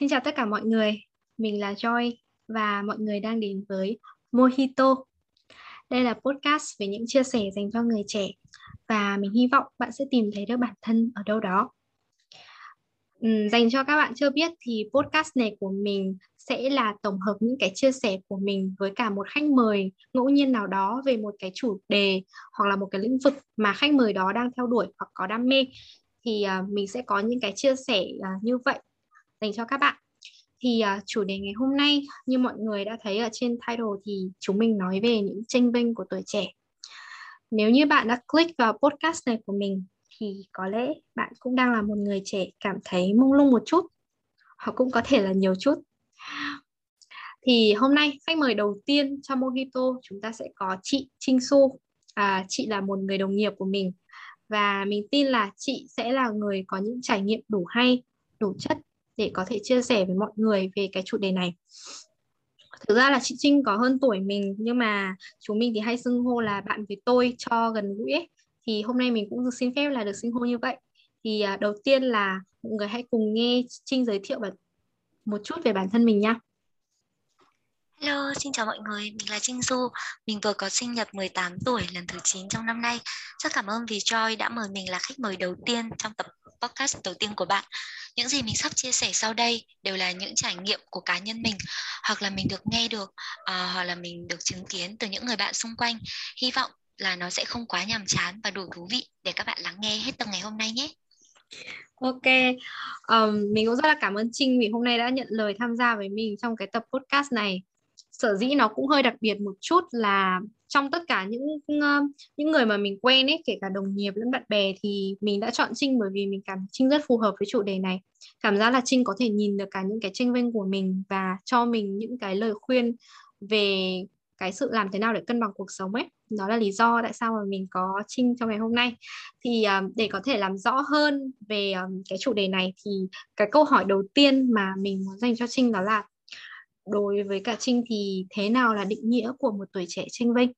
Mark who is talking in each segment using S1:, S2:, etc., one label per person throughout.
S1: Xin chào tất cả mọi người, mình là Joy và mọi người đang đến với Mojito. Đây là podcast về những chia sẻ dành cho người trẻ và mình hy vọng bạn sẽ tìm thấy được bản thân ở đâu đó. Dành cho các bạn chưa biết thì podcast này của mình sẽ là tổng hợp những cái chia sẻ của mình với cả một khách mời ngẫu nhiên nào đó về một cái chủ đề hoặc là một cái lĩnh vực mà khách mời đó đang theo đuổi hoặc có đam mê thì ờ, mình sẽ có những cái chia sẻ ờ, như vậy dành cho các bạn. Thì uh, chủ đề ngày hôm nay như mọi người đã thấy ở trên title thì chúng mình nói về những tranh vinh của tuổi trẻ. Nếu như bạn đã click vào podcast này của mình thì có lẽ bạn cũng đang là một người trẻ cảm thấy mông lung một chút hoặc cũng có thể là nhiều chút. Thì hôm nay khách mời đầu tiên cho Mojito chúng ta sẽ có chị Trinh Su. À, chị là một người đồng nghiệp của mình và mình tin là chị sẽ là người có những trải nghiệm đủ hay đủ chất để có thể chia sẻ với mọi người về cái chủ đề này. Thực ra là chị Trinh có hơn tuổi mình nhưng mà chúng mình thì hay xưng hô là bạn với tôi cho gần gũi ấy. thì hôm nay mình cũng được xin phép là được xưng hô như vậy. Thì à, đầu tiên là mọi người hãy cùng nghe Trinh giới thiệu một chút về bản thân mình nha.
S2: Hello, xin chào mọi người, mình là Trinh Du. Mình vừa có sinh nhật 18 tuổi lần thứ 9 trong năm nay. Rất cảm ơn vì Joy đã mời mình là khách mời đầu tiên trong tập podcast đầu tiên của bạn. Những gì mình sắp chia sẻ sau đây đều là những trải nghiệm của cá nhân mình hoặc là mình được nghe được uh, hoặc là mình được chứng kiến từ những người bạn xung quanh. Hy vọng là nó sẽ không quá nhàm chán và đủ thú vị để các bạn lắng nghe hết tập ngày hôm nay nhé.
S1: Ok, um, mình cũng rất là cảm ơn Trinh vì hôm nay đã nhận lời tham gia với mình trong cái tập podcast này sở dĩ nó cũng hơi đặc biệt một chút là trong tất cả những ờ, những người mà mình quen ấy, kể cả đồng nghiệp lẫn bạn bè thì mình đã chọn Trinh bởi vì mình cảm Trinh rất phù hợp với chủ đề này. Cảm giác là Trinh có thể nhìn được cả những cái tranh vinh của mình và cho mình những cái lời khuyên về cái sự làm thế nào để cân bằng cuộc sống ấy. Đó là lý do tại sao mà mình có Trinh trong ngày hôm nay. Thì ờ, để có thể làm rõ hơn về ờ, cái chủ đề này thì cái câu hỏi đầu tiên mà mình muốn dành cho Trinh đó là đối với cả Trinh thì thế nào là định nghĩa của một tuổi trẻ tranh vinh?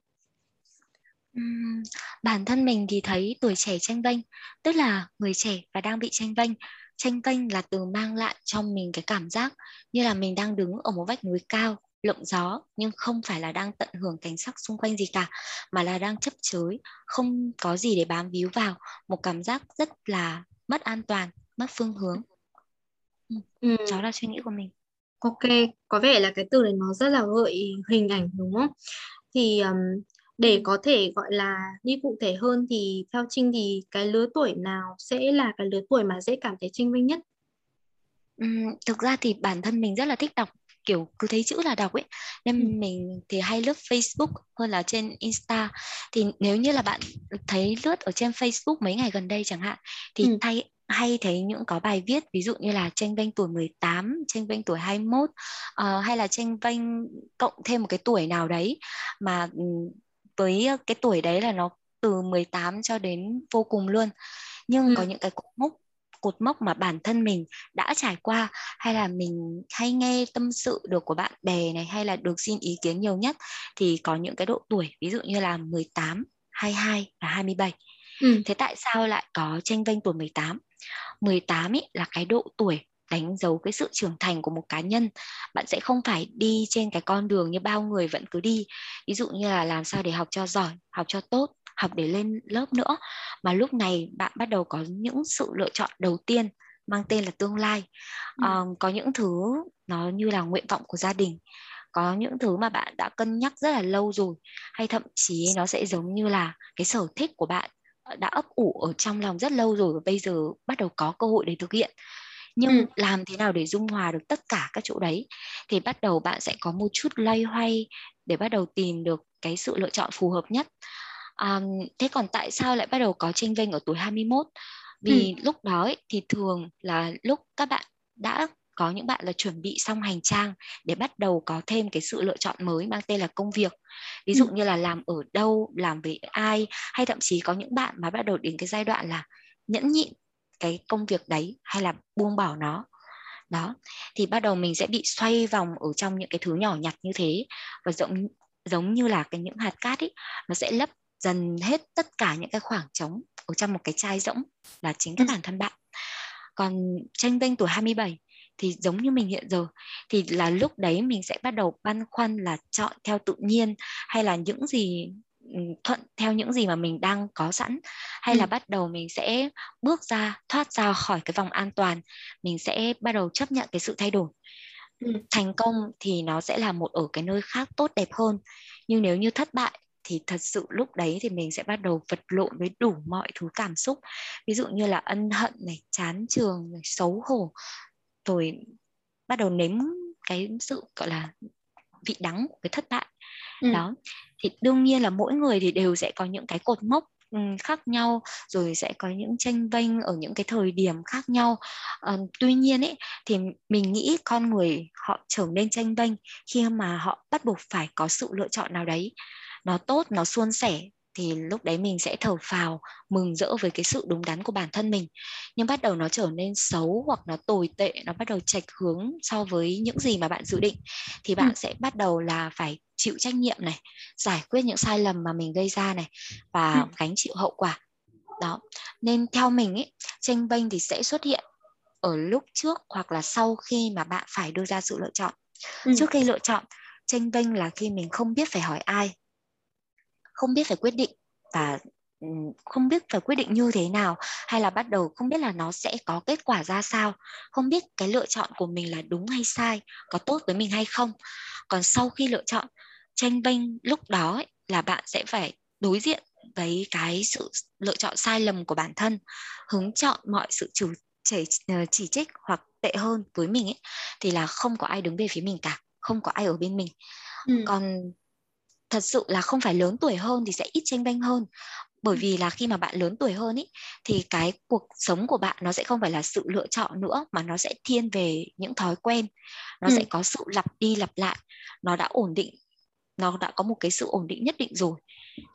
S2: Uhm, bản thân mình thì thấy tuổi trẻ tranh vinh tức là người trẻ và đang bị tranh vinh tranh vinh là từ mang lại trong mình cái cảm giác như là mình đang đứng ở một vách núi cao lộng gió nhưng không phải là đang tận hưởng cảnh sắc xung quanh gì cả mà là đang chấp chới không có gì để bám víu vào một cảm giác rất là mất an toàn mất phương hướng ừ. đó là suy nghĩ của mình
S1: Ok, có vẻ là cái từ này nó rất là gợi hình ảnh đúng không? Thì um, để có thể gọi là đi cụ thể hơn thì theo Trinh thì cái lứa tuổi nào sẽ là cái lứa tuổi mà dễ cảm thấy Trinh vinh nhất?
S2: Thực ra thì bản thân mình rất là thích đọc kiểu cứ thấy chữ là đọc ấy nên ừ. mình thì hay lướt Facebook hơn là trên Insta thì nếu như là bạn thấy lướt ở trên Facebook mấy ngày gần đây chẳng hạn thì ừ. thay hay thấy những có bài viết ví dụ như là tranh vinh tuổi 18, tranh vinh tuổi 21 uh, ờ, hay là tranh vinh cộng thêm một cái tuổi nào đấy mà với cái tuổi đấy là nó từ 18 cho đến vô cùng luôn. Nhưng ừ. có những cái cột mốc cột mốc mà bản thân mình đã trải qua hay là mình hay nghe tâm sự được của bạn bè này hay là được xin ý kiến nhiều nhất thì có những cái độ tuổi ví dụ như là 18, 22 và 27. Ừ. Thế tại sao lại có tranh vinh tuổi 18? 18 ý, là cái độ tuổi đánh dấu cái sự trưởng thành của một cá nhân. Bạn sẽ không phải đi trên cái con đường như bao người vẫn cứ đi. Ví dụ như là làm sao để học cho giỏi học cho tốt học để lên lớp nữa. Mà lúc này bạn bắt đầu có những sự lựa chọn đầu tiên mang tên là tương lai. Ừ. à, có những thứ nó như là nguyện vọng của gia đình. Có những thứ mà bạn đã cân nhắc rất là lâu rồi. Hay thậm chí nó sẽ giống như là cái sở thích của bạn đã ấp ủ ở trong lòng rất lâu rồi và bây giờ bắt đầu có cơ hội để thực hiện nhưng ừ. làm thế nào để dung hòa được tất cả các chỗ đấy thì bắt đầu bạn sẽ có một chút loay hoay để bắt đầu tìm được cái sự lựa chọn phù hợp nhất à, thế còn tại sao lại bắt đầu có tranh vinh ở tuổi 21 vì ừ. lúc đó ấy, thì thường là lúc các bạn đã có những bạn là chuẩn bị xong hành trang để bắt đầu có thêm cái sự lựa chọn mới mang tên là công việc. Ví dụ như là làm ở đâu làm với ai hay thậm chí có những bạn mà bắt đầu đến cái giai đoạn là nhẫn nhịn cái công việc đấy hay là buông bỏ nó. Đó thì bắt đầu mình sẽ bị xoay vòng ở trong những cái thứ nhỏ nhặt như thế và giống giống như là cái những hạt cát ấy nó sẽ lấp dần hết tất cả những cái khoảng trống ở trong một cái chai rỗng là chính cái ừ. bản thân bạn. Còn tranh vinh tuổi 27 thì giống như mình hiện giờ thì là lúc đấy mình sẽ bắt đầu băn khoăn là chọn theo tự nhiên hay là những gì ừ, thuận theo những gì mà mình đang có sẵn hay ừ. là bắt đầu mình sẽ bước ra thoát ra khỏi cái vòng an toàn mình sẽ bắt đầu chấp nhận cái sự thay đổi ừ. thành công thì nó sẽ là một ở cái nơi khác tốt đẹp hơn nhưng nếu như thất bại thì thật sự lúc đấy thì mình sẽ bắt đầu vật lộn với đủ mọi thứ cảm xúc ví dụ như là ân hận này chán trường này xấu hổ rồi bắt đầu nếm cái sự gọi là vị đắng của cái thất bại. Ừ. đó. Thì đương nhiên là mỗi người thì đều sẽ có những cái cột mốc ừ, khác nhau rồi sẽ có những tranh vênh ở những cái thời điểm khác nhau. À, tuy nhiên ấy thì mình nghĩ con người họ trở nên tranh vênh khi mà họ bắt buộc phải có sự lựa chọn nào đấy. Nó tốt nó suôn sẻ thì lúc đấy mình sẽ thở phào mừng rỡ với cái sự đúng đắn của bản thân mình nhưng bắt đầu nó trở nên xấu hoặc nó tồi tệ nó bắt đầu chệch hướng so với những gì mà bạn dự định thì bạn ừ. sẽ bắt đầu là phải chịu trách nhiệm này giải quyết những sai lầm mà mình gây ra này và ừ. gánh chịu hậu quả đó nên theo mình ấy tranh vênh thì sẽ xuất hiện ở lúc trước hoặc là sau khi mà bạn phải đưa ra sự lựa chọn ừ. trước khi lựa chọn tranh vênh là khi mình không biết phải hỏi ai không biết phải quyết định và không biết phải quyết định như thế nào hay là bắt đầu không biết là nó sẽ có kết quả ra sao không biết cái lựa chọn của mình là đúng hay sai có tốt với mình hay không còn sau khi lựa chọn tranh vênh lúc đó ấy, là bạn sẽ phải đối diện với cái sự lựa chọn sai lầm của bản thân hứng chọn mọi sự chủ chỉ, ờ, chỉ trích hoặc tệ hơn với mình ấy thì là không có ai đứng về phía mình cả không có ai ở bên mình ừ. còn thật sự là không phải lớn tuổi hơn thì sẽ ít tranh vênh hơn bởi vì là khi mà bạn lớn tuổi hơn ý thì cái cuộc sống của bạn nó sẽ không phải là sự lựa chọn nữa mà nó sẽ thiên về những thói quen nó ừ. sẽ có sự lặp đi lặp lại nó đã ổn định nó đã có một cái sự ổn định nhất định rồi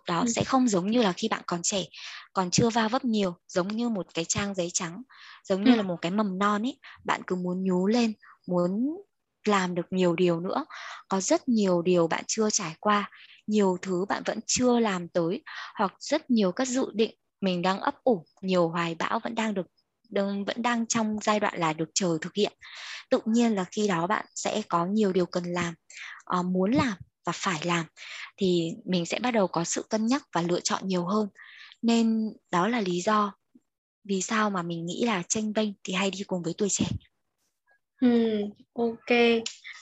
S2: đó ừ. sẽ không giống như là khi bạn còn trẻ còn chưa va vấp nhiều giống như một cái trang giấy trắng giống như ừ. là một cái mầm non ấy bạn cứ muốn nhú lên muốn làm được nhiều điều nữa. Có rất nhiều điều bạn chưa trải qua nhiều thứ bạn vẫn chưa làm tới hoặc rất nhiều các dự định mình đang ấp ủ nhiều hoài bão vẫn đang được đang, vẫn đang trong giai đoạn là được chờ thực hiện. Tự nhiên là khi đó bạn sẽ có nhiều điều cần làm uh, muốn làm và phải làm thì mình sẽ bắt đầu có sự cân nhắc và lựa chọn nhiều hơn. Nên đó là lý do vì sao mà mình nghĩ là tranh vênh thì hay đi cùng với tuổi trẻ.
S1: Ừ, ok,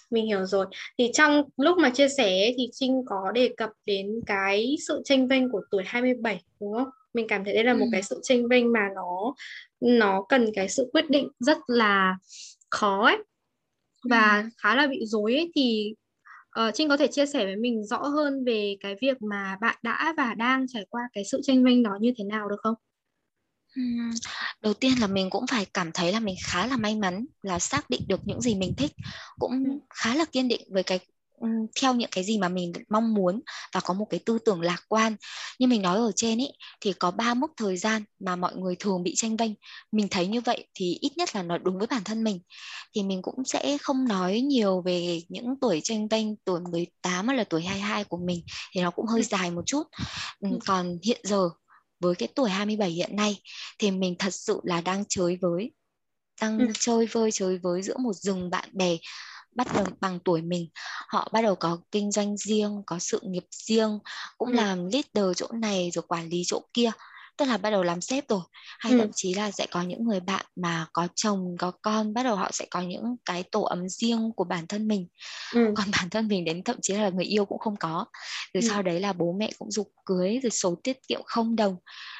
S1: mình hiểu rồi. Thì trong lúc mà chia sẻ thì Trinh có đề cập đến cái sự tranh vênh của tuổi 27 đúng không? Mình cảm thấy đây là một cái sự tranh vênh mà nó nó cần cái sự quyết định rất là khó ấy và ừ. khá là bị rối ấy thì uh, Trinh có thể chia sẻ với mình rõ hơn về cái việc mà bạn đã và đang trải qua cái sự tranh vênh đó như thế nào được không?
S2: Đầu tiên là mình cũng phải cảm thấy là mình khá là may mắn là xác định được những gì mình thích cũng khá là kiên định với cái theo những cái gì mà mình mong muốn và có một cái tư tưởng lạc quan. Như mình nói ở trên ấy thì có ba mốc thời gian mà mọi người thường bị tranh vênh mình thấy như vậy thì ít nhất là nó đúng với bản thân mình. Thì mình cũng sẽ không nói nhiều về những tuổi tranh vênh tuổi 18 hay là tuổi 22 của mình thì nó cũng hơi dài một chút. Còn hiện giờ với cái tuổi 27 hiện nay thì mình thật sự là đang chơi với đang ừ. chơi vơi chơi với giữa một rừng bạn bè bắt đầu bằng tuổi mình họ bắt đầu có kinh doanh riêng có sự nghiệp riêng cũng ừ. làm leader chỗ này rồi quản lý chỗ kia tức là bắt đầu làm sếp rồi hay ừ. thậm chí là sẽ có những người bạn mà có chồng có con bắt đầu họ sẽ có những cái tổ ấm riêng của bản thân mình ừ. còn bản thân mình đến thậm chí là người yêu cũng không có rồi ừ. sau đấy là bố mẹ cũng dục cưới rồi số tiết kiệm không đồng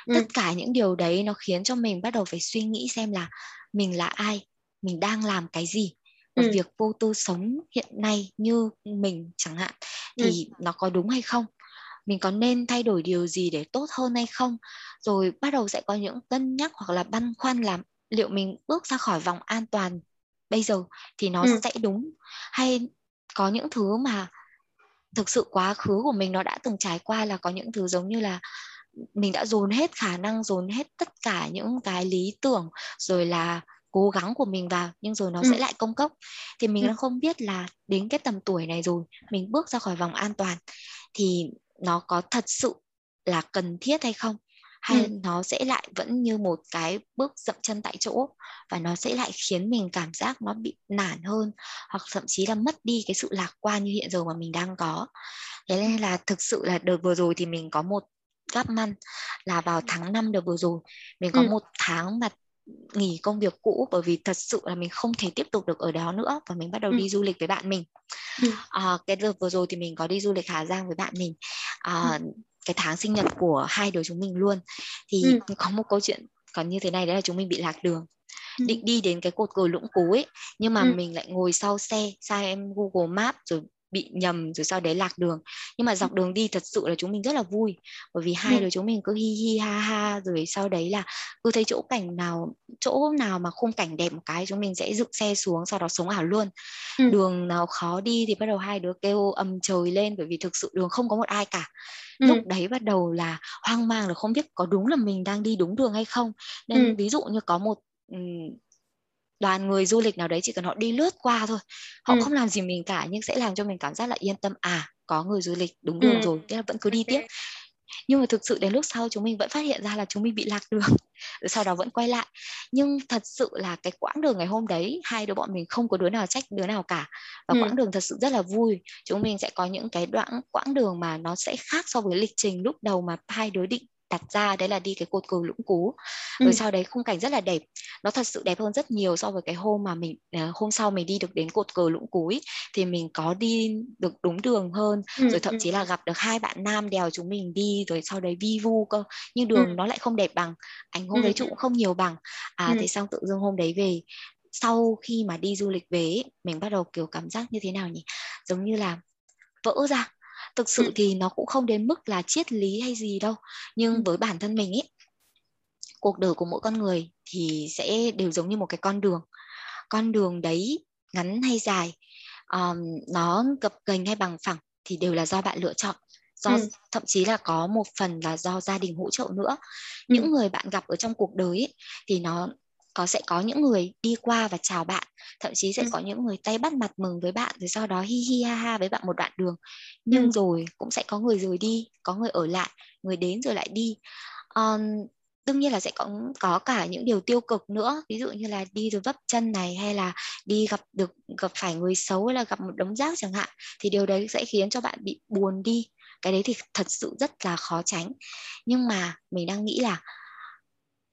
S2: ừ. tất cả những điều đấy nó khiến cho mình bắt đầu phải suy nghĩ xem là mình là ai mình đang làm cái gì và ừ. việc vô tư sống hiện nay như mình chẳng hạn thì ừ. nó có đúng hay không mình có nên thay đổi điều gì để tốt hơn hay không rồi bắt đầu sẽ có những cân nhắc hoặc là băn khoăn là liệu mình bước ra khỏi vòng an toàn bây giờ thì nó ừ. sẽ đúng hay có những thứ mà thực sự quá khứ của mình nó đã từng trải qua là có những thứ giống như là mình đã dồn hết khả năng dồn hết tất cả những cái lý tưởng rồi là cố gắng của mình vào nhưng rồi nó ừ. sẽ lại công cốc thì mình ừ. không biết là đến cái tầm tuổi này rồi mình bước ra khỏi vòng an toàn thì nó có thật sự là cần thiết hay không? Hay ừ. nó sẽ lại vẫn như một cái bước dậm chân tại chỗ và nó sẽ lại khiến mình cảm giác nó bị nản hơn hoặc thậm chí là mất đi cái sự lạc quan như hiện giờ mà mình đang có? Thế nên là thực sự là đợt vừa rồi thì mình có một gap month là vào tháng 5 đợt vừa rồi. Mình có ừ. một tháng mà nghỉ công việc cũ bởi vì thật sự là mình không thể tiếp tục được ở đó nữa và mình bắt đầu ừ. đi du lịch với bạn mình ừ. à, cái đợt vừa rồi thì mình có đi du lịch Hà Giang với bạn mình à, ừ. cái tháng sinh nhật của hai đứa chúng mình luôn thì ừ. có một câu chuyện còn như thế này đấy là chúng mình bị lạc đường ừ. định đi đến cái cột cờ lũng cú ấy nhưng mà ừ. mình lại ngồi sau xe sai em Google Maps rồi bị nhầm rồi sau đấy lạc đường nhưng mà dọc đường đi thật sự là chúng mình rất là vui bởi vì hai ừ. đứa chúng mình cứ hi hi ha ha rồi sau đấy là cứ thấy chỗ cảnh nào chỗ nào mà khung cảnh đẹp một cái chúng mình sẽ dựng xe xuống sau đó sống ảo luôn ừ. đường nào khó đi thì bắt đầu hai đứa kêu ầm trời lên bởi vì thực sự đường không có một ai cả ừ. lúc đấy bắt đầu là hoang mang là không biết có đúng là mình đang đi đúng đường hay không nên ừ. ví dụ như có một đoàn người du lịch nào đấy chỉ cần họ đi lướt qua thôi họ ừ. không làm gì mình cả nhưng sẽ làm cho mình cảm giác là yên tâm à có người du lịch đúng đường ừ. rồi thế là vẫn cứ đi tiếp nhưng mà thực sự đến lúc sau chúng mình vẫn phát hiện ra là chúng mình bị lạc đường rồi sau đó vẫn quay lại nhưng thật sự là cái quãng đường ngày hôm đấy hai đứa bọn mình không có đứa nào trách đứa nào cả và ừ. quãng đường thật sự rất là vui chúng mình sẽ có những cái đoạn quãng đường mà nó sẽ khác so với lịch trình lúc đầu mà hai đứa định đặt ra đấy là đi cái cột cờ lũng cú rồi ừ. sau đấy khung cảnh rất là đẹp nó thật sự đẹp hơn rất nhiều so với cái hôm mà mình uh, hôm sau mình đi được đến cột cờ lũng cú ấy, thì mình có đi được đúng đường hơn ừ. rồi thậm ừ. chí là gặp được hai bạn nam đèo chúng mình đi rồi sau đấy vi vu cơ nhưng đường ừ. nó lại không đẹp bằng ảnh hôm ừ. đấy cũng không nhiều bằng à ừ. thì xong tự dưng hôm đấy về sau khi mà đi du lịch về mình bắt đầu kiểu cảm giác như thế nào nhỉ giống như là vỡ ra thực sự thì nó cũng không đến mức là triết lý hay gì đâu nhưng với bản thân mình ấy cuộc đời của mỗi con người thì sẽ đều giống như một cái con đường. Con đường đấy ngắn hay dài um, nó gập ghềnh hay bằng phẳng thì đều là do bạn lựa chọn. Do ừ. thậm chí là có một phần là do gia đình hỗ trợ nữa. Những ừ. người bạn gặp ở trong cuộc đời ấy, thì nó có sẽ có những người đi qua và chào bạn thậm chí sẽ ừ. có những người tay bắt mặt mừng với bạn rồi sau đó hi hi ha ha với bạn một đoạn đường nhưng ừ. rồi cũng sẽ có người rời đi có người ở lại người đến rồi lại đi um, đương nhiên là sẽ có có cả những điều tiêu cực nữa ví dụ như là đi rồi vấp chân này hay là đi gặp được gặp phải người xấu hay là gặp một đống rác chẳng hạn thì điều đấy sẽ khiến cho bạn bị buồn đi cái đấy thì thật sự rất là khó tránh nhưng mà mình đang nghĩ là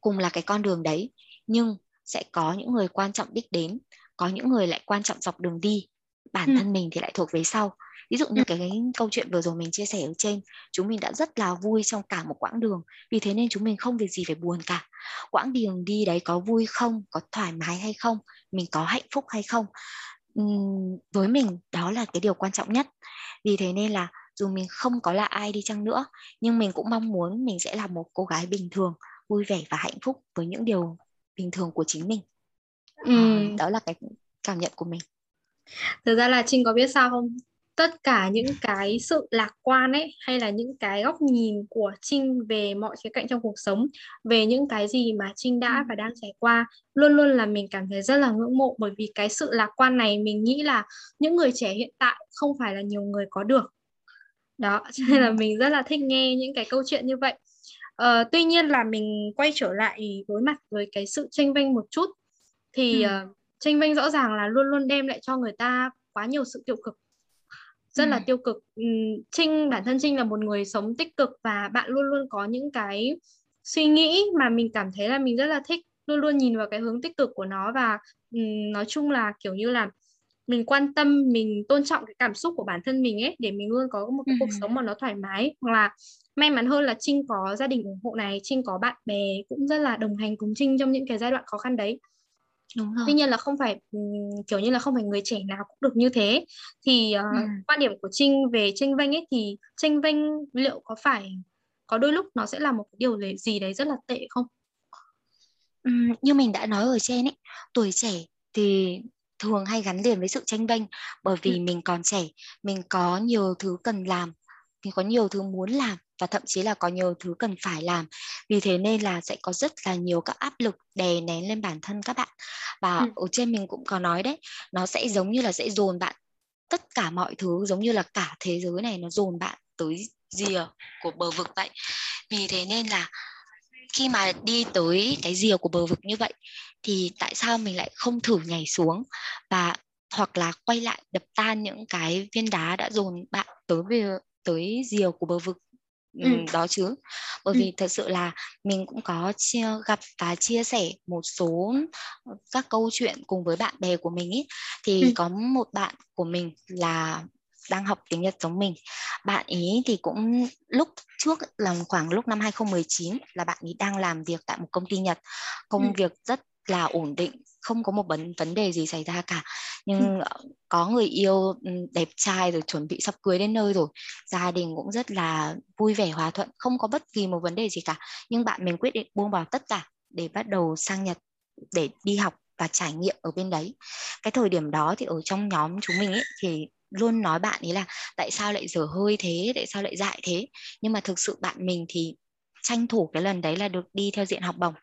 S2: cùng là cái con đường đấy nhưng sẽ có những người quan trọng đích đến có những người lại quan trọng dọc đường đi. Bản ừ. thân mình thì lại thuộc về sau. Ví dụ như ừ. cái, cái câu chuyện vừa rồi mình chia sẻ ở trên chúng mình đã rất là vui trong cả một quãng đường. Vì thế nên chúng mình không việc gì phải buồn cả. Quãng đường đi đấy có vui không có thoải mái hay không mình có hạnh phúc hay không? Uhm, với mình đó là cái điều quan trọng nhất. Vì thế nên là dù mình không có là ai đi chăng nữa nhưng mình cũng mong muốn mình sẽ là một cô gái bình thường vui vẻ và hạnh phúc với những điều bình thường của chính mình ừ. à, đó là cái cảm nhận của mình
S1: thực ra là trinh có biết sao không tất cả những cái sự lạc quan ấy hay là những cái góc nhìn của Trinh về mọi khía cạnh trong cuộc sống về những cái gì mà Trinh đã ừ. và đang trải qua luôn luôn là mình cảm thấy rất là ngưỡng mộ bởi vì cái sự lạc quan này mình nghĩ là những người trẻ hiện tại không phải là nhiều người có được đó cho nên là ừ. mình rất là thích nghe những cái câu chuyện như vậy uh, tuy nhiên là mình quay trở lại đối mặt với cái sự tranh vinh một chút thì ừ. uh, tranh vinh rõ ràng là luôn luôn đem lại cho người ta quá nhiều sự tiêu cực rất ừ. là tiêu cực trinh bản thân trinh là một người sống tích cực và bạn luôn luôn có những cái suy nghĩ mà mình cảm thấy là mình rất là thích luôn luôn nhìn vào cái hướng tích cực của nó và um, nói chung là kiểu như là mình quan tâm mình tôn trọng cái cảm xúc của bản thân mình ấy để mình luôn có một cái cuộc sống mà nó thoải mái hoặc là may mắn hơn là Trinh có gia đình ủng hộ này Trinh có bạn bè cũng rất là đồng hành cùng Trinh trong những cái giai đoạn khó khăn đấy Đúng rồi. tuy nhiên là không phải kiểu như là không phải người trẻ nào cũng được như thế thì uh, ừ. quan điểm của Trinh về tranh vinh ấy thì tranh vinh liệu có phải có đôi lúc nó sẽ là một cái điều gì đấy rất là tệ không
S2: ừ, như mình đã nói ở trên ấy tuổi trẻ thì thường hay gắn liền với sự tranh vinh bởi vì ừ. mình còn trẻ mình có nhiều thứ cần làm mình có nhiều thứ muốn làm và thậm chí là có nhiều thứ cần phải làm. Vì thế nên là sẽ có rất là nhiều các áp lực đè nén lên bản thân các bạn. Và ừ. ở trên mình cũng có nói đấy nó sẽ giống như là sẽ dồn bạn tất cả mọi thứ giống như là cả thế giới này nó dồn bạn tới rìa của bờ vực vậy. Vì thế nên là khi mà đi tới cái rìa của bờ vực như vậy thì tại sao mình lại không thử nhảy xuống và hoặc là quay lại đập tan những cái viên đá đã dồn bạn tới về tới rìa của bờ vực ừ. đó chứ bởi ừ. vì thật sự là mình cũng có chia, gặp và chia sẻ một số các câu chuyện cùng với bạn bè của mình ý thì ừ. có một bạn của mình là đang học tiếng Nhật giống mình. Bạn ý thì cũng lúc trước là khoảng lúc năm 2019 là bạn ý đang làm việc tại một công ty Nhật. Công ừ. việc rất là ổn định, không có một vấn vấn đề gì xảy ra cả. Nhưng ờ, có người yêu đẹp trai rồi chuẩn bị sắp cưới đến nơi rồi. Gia đình cũng rất là vui vẻ hòa thuận, không có bất kỳ một vấn đề gì cả. Nhưng bạn mình quyết định buông bỏ tất cả để bắt đầu sang Nhật để đi học và trải nghiệm ở bên đấy. Cái thời điểm đó thì ở trong nhóm chúng mình ấy thì luôn nói bạn ấy là tại sao lại dở hơi thế tại sao lại dại thế nhưng mà thực sự bạn mình thì tranh thủ cái lần đấy là được đi theo diện học bổng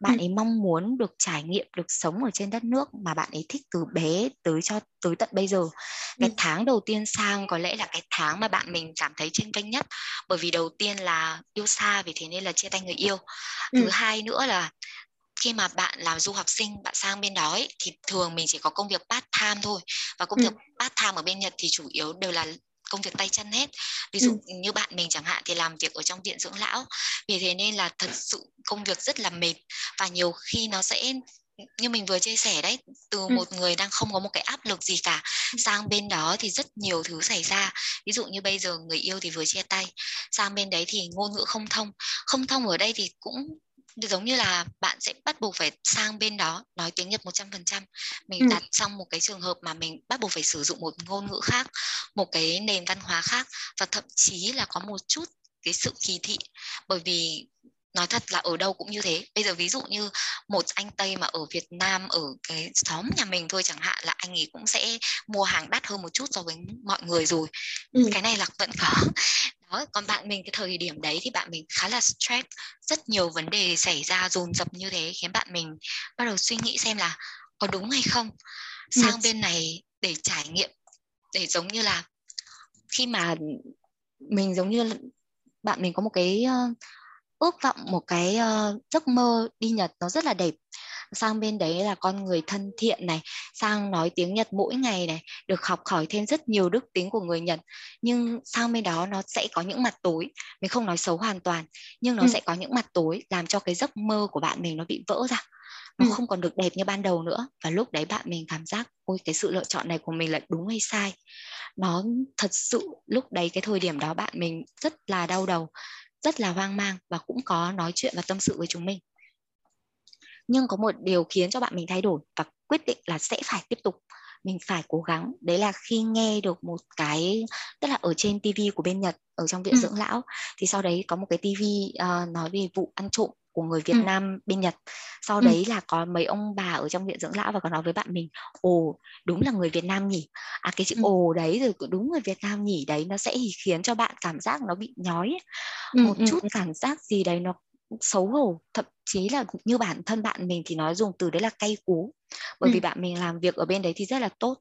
S2: bạn ừ. ấy mong muốn được trải nghiệm được sống ở trên đất nước mà bạn ấy thích từ bé tới cho tới tận bây giờ cái ừ. tháng đầu tiên sang có lẽ là cái tháng mà bạn mình cảm thấy tranh vinh nhất bởi vì đầu tiên là yêu xa vì thế nên là chia tay người yêu ừ. thứ hai nữa là khi mà bạn làm du học sinh bạn sang bên đó ấy, thì thường mình chỉ có công việc part time thôi và công ừ. việc part time ở bên Nhật thì chủ yếu đều là công việc tay chân hết ví dụ ừ. như bạn mình chẳng hạn thì làm việc ở trong viện dưỡng lão vì thế nên là thật sự công việc rất là mệt và nhiều khi nó sẽ như mình vừa chia sẻ đấy từ ừ. một người đang không có một cái áp lực gì cả ừ. sang bên đó thì rất nhiều thứ xảy ra ví dụ như bây giờ người yêu thì vừa chia tay sang bên đấy thì ngôn ngữ không thông không thông ở đây thì cũng giống như là bạn sẽ bắt buộc phải sang bên đó nói tiếng Nhật 100%. Mình ừ. đặt trong một cái trường hợp mà mình bắt buộc phải sử dụng một ngôn ngữ khác, một cái nền văn hóa khác và thậm chí là có một chút cái sự kỳ thị bởi vì nói thật là ở đâu cũng như thế bây giờ ví dụ như một anh tây mà ở việt nam ở cái xóm nhà mình thôi chẳng hạn là anh ấy cũng sẽ mua hàng đắt hơn một chút so với mọi người rồi ừ. cái này là vẫn có đó còn bạn mình cái thời điểm đấy thì bạn mình khá là stress rất nhiều vấn đề xảy ra dồn dập như thế khiến bạn mình bắt đầu suy nghĩ xem là có đúng hay không sang yes. bên này để trải nghiệm để giống như là khi mà mình giống như bạn mình có một cái uh, ước vọng một cái uh, giấc mơ đi Nhật nó rất là đẹp sang bên đấy là con người thân thiện này sang nói tiếng Nhật mỗi ngày này được học hỏi thêm rất nhiều đức tính của người Nhật nhưng sang bên đó nó sẽ có những mặt tối mình không nói xấu hoàn toàn nhưng nó ừ. sẽ có những mặt tối làm cho cái giấc mơ của bạn mình nó bị vỡ ra nó ừ. không còn được đẹp như ban đầu nữa và lúc đấy bạn mình cảm giác ôi cái sự lựa chọn này của mình là đúng hay sai nó thật sự lúc đấy cái thời điểm đó bạn mình rất là đau đầu rất là hoang mang và cũng có nói chuyện và tâm sự với chúng mình nhưng có một điều khiến cho bạn mình thay đổi và quyết định là sẽ phải tiếp tục mình phải cố gắng đấy là khi nghe được một cái tức là ở trên TV của bên Nhật ở trong viện ừ. dưỡng lão thì sau đấy có một cái TV uh, ờ, nói về vụ ăn trộm của người Việt ừ. Nam bên Nhật sau ừ. đấy là có mấy ông bà ở trong viện dưỡng lão và có nói với bạn mình ồ đúng là người Việt Nam nhỉ à cái chữ ừ. ồ đấy rồi đúng người Việt Nam nhỉ đấy nó sẽ khiến cho bạn cảm giác nó bị nhói ừ. một ừ. chút cảm giác gì đấy nó xấu hổ thậm chí là như bản thân bạn mình thì nói dùng từ đấy là cay cú. Bởi ừ. vì bạn mình làm việc ở bên đấy thì rất là tốt.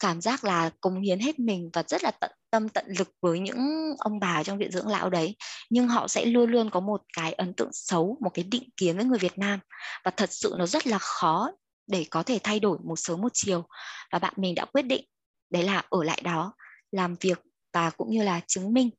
S2: Cảm giác là cống hiến hết mình và rất là tận tâm tận lực với những ông bà trong viện dưỡng lão đấy. Nhưng họ sẽ luôn luôn có một cái ấn tượng xấu một cái định kiến với người Việt Nam. Và thật sự nó rất là khó để có thể thay đổi một sớm một chiều. Và bạn mình đã quyết định đấy là ở lại đó làm việc và cũng như là chứng minh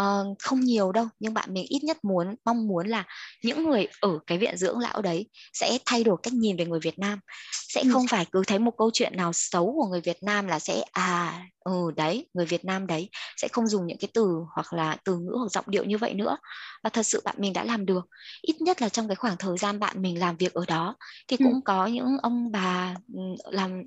S2: uh, không nhiều đâu nhưng bạn mình ít nhất muốn mong muốn là những người ở cái viện dưỡng lão đấy sẽ thay đổi cách nhìn về người Việt Nam sẽ ừ. không phải cứ thấy một câu chuyện nào xấu của người Việt Nam là sẽ à ừ đấy người Việt Nam đấy sẽ không dùng những cái từ hoặc là từ ngữ hoặc giọng điệu như vậy nữa và thật sự bạn mình đã làm được ít nhất là trong cái khoảng thời gian bạn mình làm việc ở đó thì cũng ừ. có những ông bà làm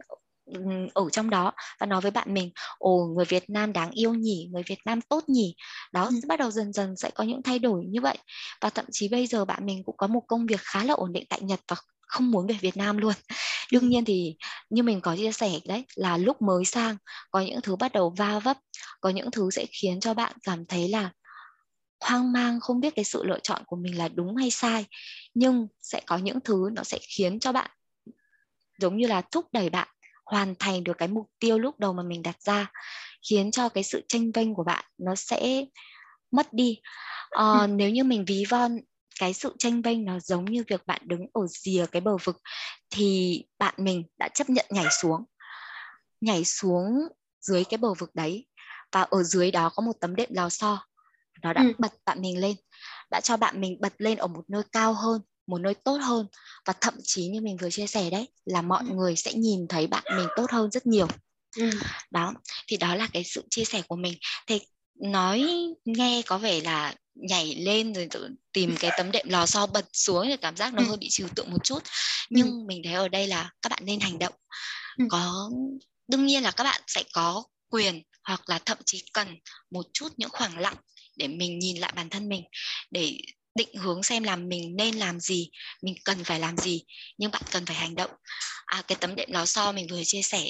S2: ở trong đó và nói với bạn mình ồ người Việt Nam đáng yêu nhỉ người Việt Nam tốt nhỉ. Đó ừ. bắt đầu dần dần sẽ có những thay đổi như vậy. Và thậm chí bây giờ bạn mình cũng có một công việc khá là ổn định tại Nhật và không muốn về Việt Nam luôn. Đương nhiên thì như mình có chia sẻ đấy là lúc mới sang có những thứ bắt đầu va vấp có những thứ sẽ khiến cho bạn cảm thấy là hoang mang không biết cái sự lựa chọn của mình là đúng hay sai. Nhưng sẽ có những thứ nó sẽ khiến cho bạn giống như là thúc đẩy bạn hoàn thành được cái mục tiêu lúc đầu mà mình đặt ra khiến cho cái sự tranh vênh của bạn nó sẽ mất đi uh, ừ. nếu như mình ví von cái sự tranh vênh nó giống như việc bạn đứng ở rìa cái bờ vực thì bạn mình đã chấp nhận nhảy xuống nhảy xuống dưới cái bờ vực đấy và ở dưới đó có một tấm đệm lò xo nó đã ừ. bật bạn mình lên đã cho bạn mình bật lên ở một nơi cao hơn một nơi tốt hơn và thậm chí như mình vừa chia sẻ đấy là mọi ừ. người sẽ nhìn thấy bạn mình tốt hơn rất nhiều ừ. đó thì đó là cái sự chia sẻ của mình thì nói nghe có vẻ là nhảy lên rồi tìm cái tấm đệm lò xo bật xuống thì cảm giác nó ừ. hơi bị trừu tượng một chút nhưng ừ. mình thấy ở đây là các bạn nên hành động ừ. có đương nhiên là các bạn sẽ có quyền hoặc là thậm chí cần một chút những khoảng lặng để mình nhìn lại bản thân mình để định hướng xem là mình nên làm gì mình cần phải làm gì nhưng bạn cần phải hành động à, cái tấm đệm lò xo mình vừa chia sẻ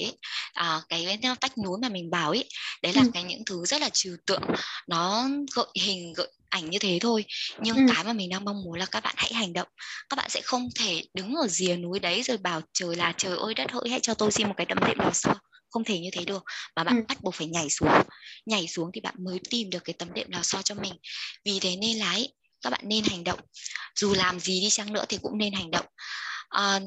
S2: à, cái vách núi mà mình bảo ấy đấy là ừ. cái những thứ rất là trừu tượng nó gợi hình gợi ảnh như thế thôi nhưng ừ. cái mà mình đang mong muốn là các bạn hãy hành động các bạn sẽ không thể đứng ở rìa núi đấy rồi bảo trời là trời ơi đất hỡi hãy cho tôi xin một cái tấm đệm lò xo không thể như thế được mà bạn ừ. bắt buộc phải nhảy xuống nhảy xuống thì bạn mới tìm được cái tấm đệm lò xo cho mình vì thế nên là ấy, các bạn nên hành động dù làm gì đi chăng nữa thì cũng nên hành động à,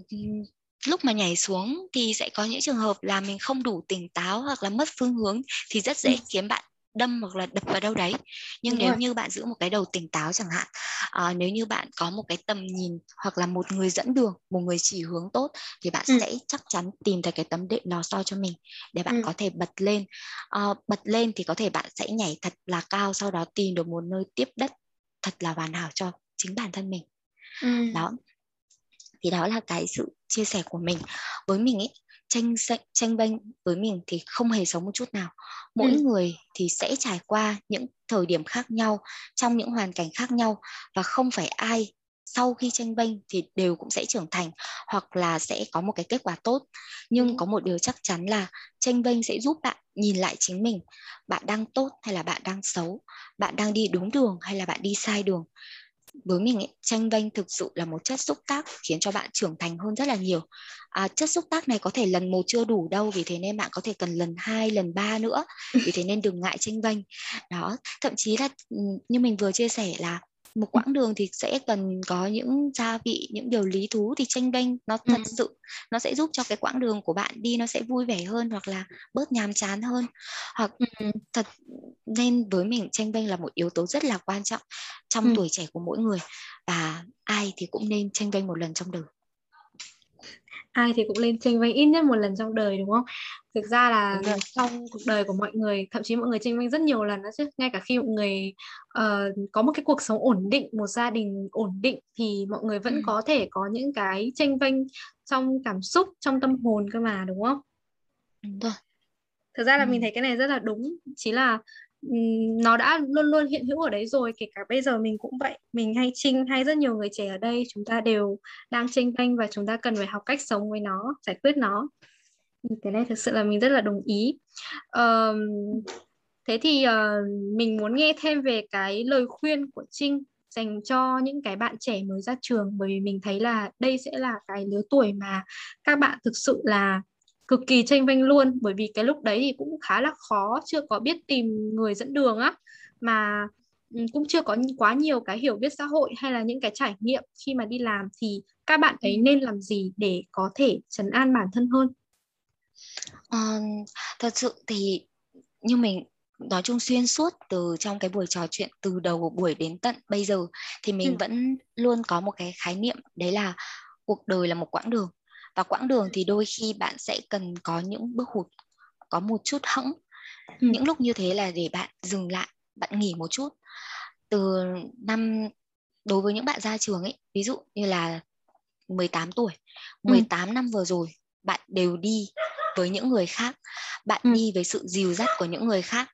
S2: lúc mà nhảy xuống thì sẽ có những trường hợp là mình không đủ tỉnh táo hoặc là mất phương hướng thì rất dễ ừ. khiến bạn đâm hoặc là đập vào đâu đấy nhưng Đúng nếu rồi. như bạn giữ một cái đầu tỉnh táo chẳng hạn à, nếu như bạn có một cái tầm nhìn hoặc là một người dẫn đường một người chỉ hướng tốt thì bạn ừ. sẽ chắc chắn tìm thấy cái tấm đệm lò xo cho mình để bạn ừ. có thể bật lên à, bật lên thì có thể bạn sẽ nhảy thật là cao sau đó tìm được một nơi tiếp đất thật là hoàn hảo cho chính bản thân mình ừ. đó thì đó là cái sự chia sẻ của mình với mình ấy tranh tranh bênh với mình thì không hề giống một chút nào mỗi ừ. người thì sẽ trải qua những thời điểm khác nhau trong những hoàn cảnh khác nhau và không phải ai sau khi tranh bênh thì đều cũng sẽ trưởng thành hoặc là sẽ có một cái kết quả tốt. Nhưng ừ. có một điều chắc chắn là tranh bênh sẽ giúp bạn nhìn lại chính mình. Bạn đang tốt hay là bạn đang xấu? Bạn đang đi đúng đường hay là bạn đi sai đường? Với mình ấy, tranh vênh thực sự là một chất xúc tác khiến cho bạn trưởng thành hơn rất là nhiều. À, chất xúc tác này có thể lần một chưa đủ đâu vì thế nên bạn có thể cần lần hai lần ba nữa. Vì thế nên đừng ngại tranh vênh đó thậm chí là như mình vừa chia sẻ là một quãng đường thì sẽ cần có những gia vị những điều lý thú thì tranh vênh nó thật ừ. sự nó sẽ giúp cho cái quãng đường của bạn đi nó sẽ vui vẻ hơn hoặc là bớt nhàm chán hơn hoặc ừ. thật nên với mình tranh vênh là một yếu tố rất là quan trọng trong ừ. tuổi trẻ của mỗi người và ai thì cũng nên tranh vênh một lần trong đời
S1: ai thì cũng lên tranh vênh ít nhất một lần trong đời đúng không? Thực ra là trong cuộc đời của mọi người thậm chí mọi người tranh vênh rất nhiều lần đó chứ. Ngay cả khi mọi người uh, có một cái cuộc sống ổn định một gia đình ổn định thì mọi người vẫn ừ. có thể có những cái tranh vênh trong cảm xúc trong tâm hồn cơ mà đúng không?
S2: Đúng rồi.
S1: Thực ra là ừ. mình thấy cái này rất là đúng. Chỉ là nó đã luôn luôn hiện hữu ở đấy rồi kể cả bây giờ mình cũng vậy. Mình hay trinh hay rất nhiều người trẻ ở đây chúng ta đều đang tranh canh và chúng ta cần phải học cách sống với nó giải quyết nó. Cái này thực sự là mình rất là đồng ý. Um, thế thì uh, mình muốn nghe thêm về cái lời khuyên của trinh dành cho những cái bạn trẻ mới ra trường bởi vì mình thấy là đây sẽ là cái lứa tuổi mà các bạn thực sự là cực kỳ tranh vênh luôn. Bởi vì cái lúc đấy thì cũng khá là khó chưa có biết tìm người dẫn đường á. Mà ừ, cũng chưa có quá nhiều cái hiểu biết xã hội hay là những cái trải nghiệm khi mà đi làm thì các bạn ấy nên làm gì để có thể trấn an bản thân hơn?
S2: À, thật sự thì như mình nói chung xuyên suốt từ trong cái buổi trò chuyện từ đầu của buổi đến tận bây giờ thì mình ừ. vẫn luôn có một cái khái niệm đấy là cuộc đời là một quãng đường và quãng đường thì đôi khi bạn sẽ cần có những bước hụt có một chút hẫng ừ. những lúc như thế là để bạn dừng lại bạn nghỉ một chút từ năm đối với những bạn ra trường ấy ví dụ như là 18 tuổi 18 ừ. năm vừa rồi bạn đều đi với những người khác bạn ừ. đi với sự dìu dắt của những người khác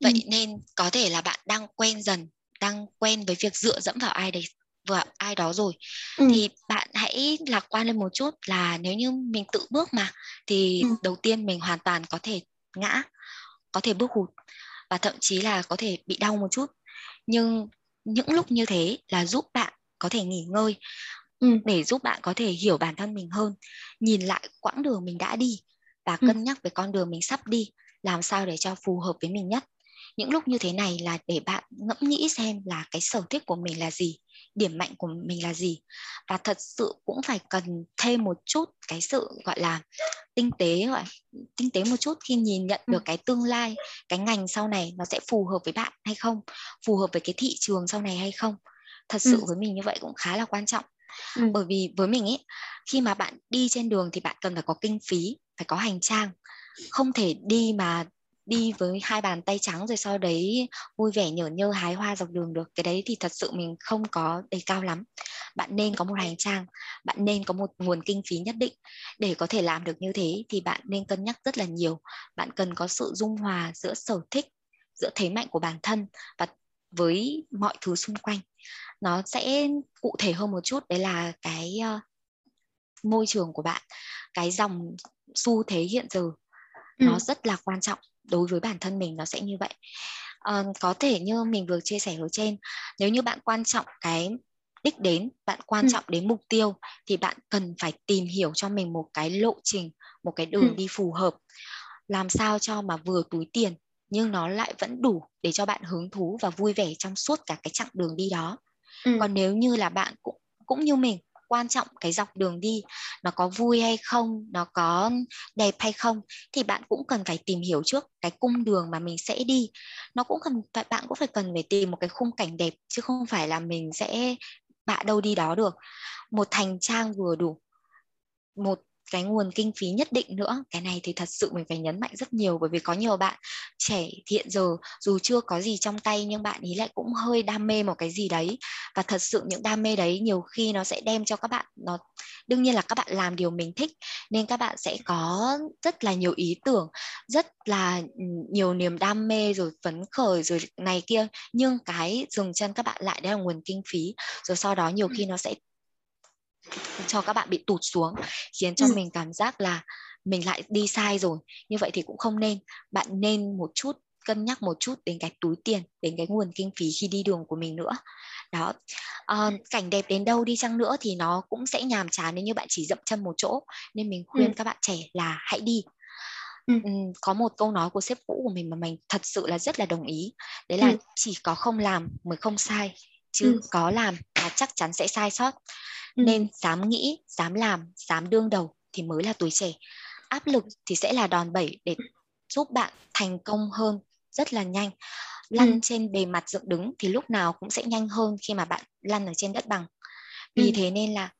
S2: vậy ừ. nên có thể là bạn đang quen dần đang quen với việc dựa dẫm vào ai đấy vào ai đó rồi ừ. thì bạn hãy lạc quan lên một chút là nếu như mình tự bước mà thì ừ. đầu tiên mình hoàn toàn có thể ngã có thể bước hụt và thậm chí là có thể bị đau một chút nhưng những lúc như thế là giúp bạn có thể nghỉ ngơi ừ. để giúp bạn có thể hiểu bản thân mình hơn nhìn lại quãng đường mình đã đi và ừ. cân nhắc về con đường mình sắp đi làm sao để cho phù hợp với mình nhất những lúc như thế này là để bạn ngẫm nghĩ xem là cái sở thích của mình là gì điểm mạnh của mình là gì? Và thật sự cũng phải cần thêm một chút cái sự gọi là tinh tế gọi tinh tế một chút khi nhìn nhận được cái tương lai cái ngành sau này nó sẽ phù hợp với bạn hay không? Phù hợp với cái thị trường sau này hay không? Thật sự với mình như vậy cũng khá là quan trọng. Ừ. bởi vì với mình ấy khi mà bạn đi trên đường thì bạn cần phải có kinh phí phải có hành trang. Không thể đi mà đi với hai bàn tay trắng rồi sau đấy vui vẻ nhở nhơ hái hoa dọc đường được. Cái đấy thì thật sự mình không có đề cao lắm. Bạn nên có một hành trang bạn nên có một nguồn kinh phí nhất định. Để có thể làm được như thế thì bạn nên cân nhắc rất là nhiều. Bạn cần có sự dung hòa giữa sở thích giữa thế mạnh của bản thân và với mọi thứ xung quanh. Nó sẽ cụ thể hơn một chút đấy là cái uh, môi trường của bạn cái dòng xu thế hiện giờ. Ừ. nó rất là quan trọng đối với bản thân mình nó sẽ như vậy à, có thể như mình vừa chia sẻ ở trên nếu như bạn quan trọng cái đích đến bạn quan ừ. trọng đến mục tiêu thì bạn cần phải tìm hiểu cho mình một cái lộ trình một cái đường ừ. đi phù hợp làm sao cho mà vừa túi tiền nhưng nó lại vẫn đủ để cho bạn hứng thú và vui vẻ trong suốt cả cái chặng đường đi đó ừ. còn nếu như là bạn cũng cũng như mình quan trọng cái dọc đường đi, nó có vui hay không, nó có đẹp hay không, thì bạn cũng cần phải tìm hiểu trước cái cung đường mà mình sẽ đi. Nó cũng cần bạn cũng phải cần phải tìm một cái khung cảnh đẹp, chứ không phải là mình sẽ bạ đâu đi đó được. Một thành trang vừa đủ, một cái nguồn kinh phí nhất định nữa. Cái này thì thật sự mình phải nhấn mạnh rất nhiều bởi vì có nhiều bạn trẻ hiện giờ dù chưa có gì trong tay nhưng bạn ý lại cũng hơi đam mê một cái gì đấy. Và thật sự những đam mê đấy nhiều khi nó sẽ đem cho các bạn nó đương nhiên là các bạn làm điều mình thích nên các bạn sẽ có rất là nhiều ý tưởng rất là nhiều niềm đam mê rồi phấn khởi rồi này kia. Nhưng cái dừng chân các bạn lại đấy là nguồn kinh phí. Rồi sau đó nhiều khi nó sẽ cho các bạn bị tụt xuống khiến cho ừ. mình cảm giác là mình lại đi sai rồi như vậy thì cũng không nên bạn nên một chút cân nhắc một chút đến cái túi tiền đến cái nguồn kinh phí khi đi đường của mình nữa đó à, cảnh đẹp đến đâu đi chăng nữa thì nó cũng sẽ nhàm chán nếu như bạn chỉ dậm chân một chỗ nên mình khuyên ừ. các bạn trẻ là hãy đi ừ. có một câu nói của sếp cũ của mình mà mình thật sự là rất là đồng ý đấy là ừ. chỉ có không làm mới không sai chứ ừ. có làm là chắc chắn sẽ sai sót ừ. Nên dám nghĩ dám làm dám đương đầu thì mới là tuổi trẻ áp lực thì sẽ là đòn bẩy để giúp bạn thành công hơn rất là nhanh lăn ừ. trên bề mặt dựng đứng thì lúc nào cũng sẽ nhanh hơn khi mà bạn lăn ở trên đất bằng vì ừ. thế nên là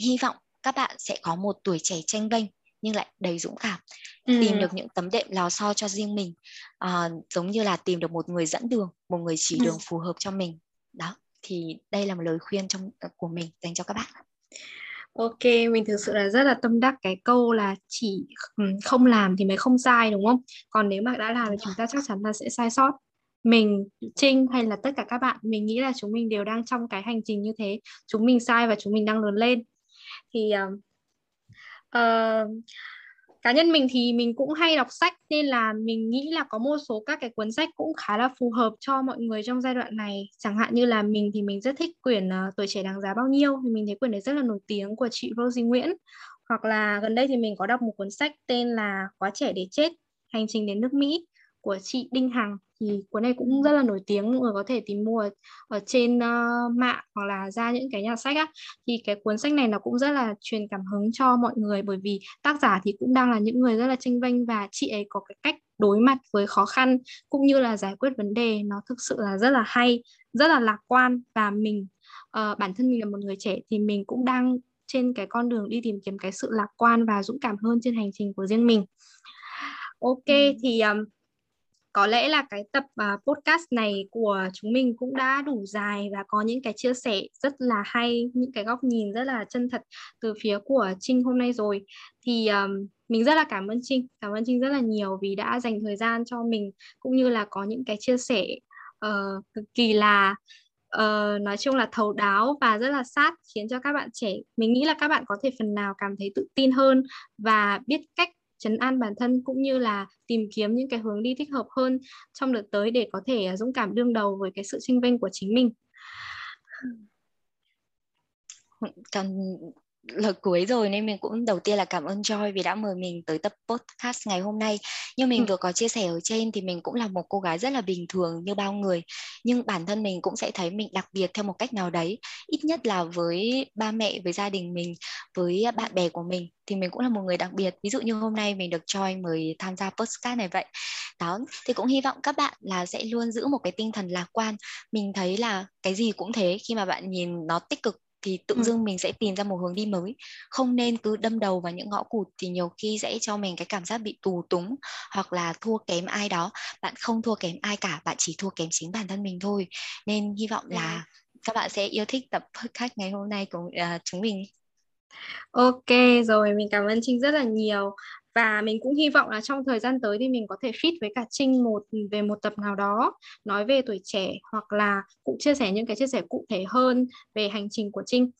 S2: hy vọng các bạn sẽ có một tuổi trẻ tranh vênh nhưng lại đầy dũng cảm ừ. tìm được những tấm đệm lò xo cho riêng mình à, giống như là tìm được một người dẫn đường một người chỉ ừ. đường phù hợp cho mình đó thì đây là một lời khuyên trong ờ, của mình dành cho các bạn
S1: Ok, mình thực sự là rất là tâm đắc cái câu là chỉ không làm thì mới không sai đúng không? Còn nếu mà đã làm thì chúng ta chắc chắn là sẽ sai sót. Mình, Trinh hay là tất cả các bạn, mình nghĩ là chúng mình đều đang trong cái hành trình như thế. Chúng mình sai và chúng mình đang lớn lên. Thì uh, uh, cá nhân mình thì mình cũng hay đọc sách nên là mình nghĩ là có một số các cái cuốn sách cũng khá là phù hợp cho mọi người trong giai đoạn này. Chẳng hạn như là mình thì mình rất thích quyển uh, tuổi trẻ đáng giá bao nhiêu thì mình thấy quyển đấy rất là nổi tiếng của chị Rosie Nguyễn. Hoặc là gần đây thì mình có đọc một cuốn sách tên là quá trẻ để chết hành trình đến nước Mỹ của chị Đinh Hằng thì cuốn này cũng rất là nổi tiếng mọi người có thể tìm mua ở, ở trên uh, mạng hoặc là ra những cái nhà sách á. Thì cái cuốn sách này nó cũng rất là truyền cảm hứng cho mọi người bởi vì tác giả thì cũng đang là những người rất là tranh vênh và chị ấy có cái cách đối mặt với khó khăn cũng như là giải quyết vấn đề nó thực sự là rất là hay rất là lạc quan. Và mình uh, bản thân mình là một người trẻ thì mình cũng đang trên cái con đường đi tìm kiếm cái sự lạc quan và dũng cảm hơn trên hành trình của riêng mình. Ok thì um, có lẽ là cái tập uh, podcast này của chúng mình cũng đã đủ dài và có những cái chia sẻ rất là hay những cái góc nhìn rất là chân thật từ phía của Trinh hôm nay rồi. Thì um, mình rất là cảm ơn Trinh cảm ơn Trinh rất là nhiều vì đã dành thời gian cho mình cũng như là có những cái chia sẻ uh, cực kỳ là uh, nói chung là thấu đáo và rất là sát khiến cho các bạn trẻ mình nghĩ là các bạn có thể phần nào cảm thấy tự tin hơn và biết cách chấn an bản thân cũng như là tìm kiếm những cái hướng đi thích hợp hơn trong đợt tới để có thể à, dũng cảm đương đầu với cái sự tranh vinh của chính mình.
S2: Còn lời cuối rồi nên mình cũng đầu tiên là cảm ơn Joy vì đã mời mình tới tập podcast ngày hôm nay. Như mình ừ. vừa có chia sẻ ở trên thì mình cũng là một cô gái rất là bình thường như bao người, nhưng bản thân mình cũng sẽ thấy mình đặc biệt theo một cách nào đấy, ít nhất là với ba mẹ, với gia đình mình, với bạn bè của mình thì mình cũng là một người đặc biệt. Ví dụ như hôm nay mình được Joy mời tham gia podcast này vậy. Đó, thì cũng hy vọng các bạn là sẽ luôn giữ một cái tinh thần lạc quan. Mình thấy là cái gì cũng thế khi mà bạn nhìn nó tích cực thì tự ừ. dưng mình sẽ tìm ra một hướng đi mới. Không nên cứ đâm đầu vào những ngõ cụt thì nhiều khi sẽ cho mình cái cảm giác bị tù túng hoặc là thua kém ai đó. Bạn không thua kém ai cả bạn chỉ thua kém chính bản thân mình thôi. Nên hy vọng là các bạn sẽ yêu thích tập podcast ngày hôm nay của uh, chúng mình.
S1: Ok rồi mình cảm ơn Trinh rất là nhiều và mình cũng hy vọng là trong thời gian tới thì mình có thể fit với cả Trinh một về một tập nào đó nói về tuổi trẻ hoặc là cũng chia sẻ những cái chia sẻ cụ thể hơn về hành trình của Trinh.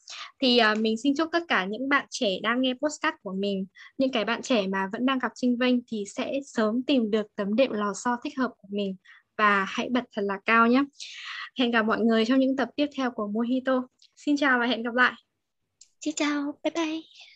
S1: Thì uh, mình xin chúc tất cả những bạn trẻ đang nghe podcast của mình những cái bạn trẻ mà vẫn đang gặp Trinh vênh thì sẽ sớm tìm được tấm đệm lò xo thích hợp của mình. Và hãy bật thật là cao nhé. Hẹn gặp mọi người trong những tập tiếp theo của Mojito. Xin chào và hẹn gặp lại.
S2: Xin chào. Bye bye.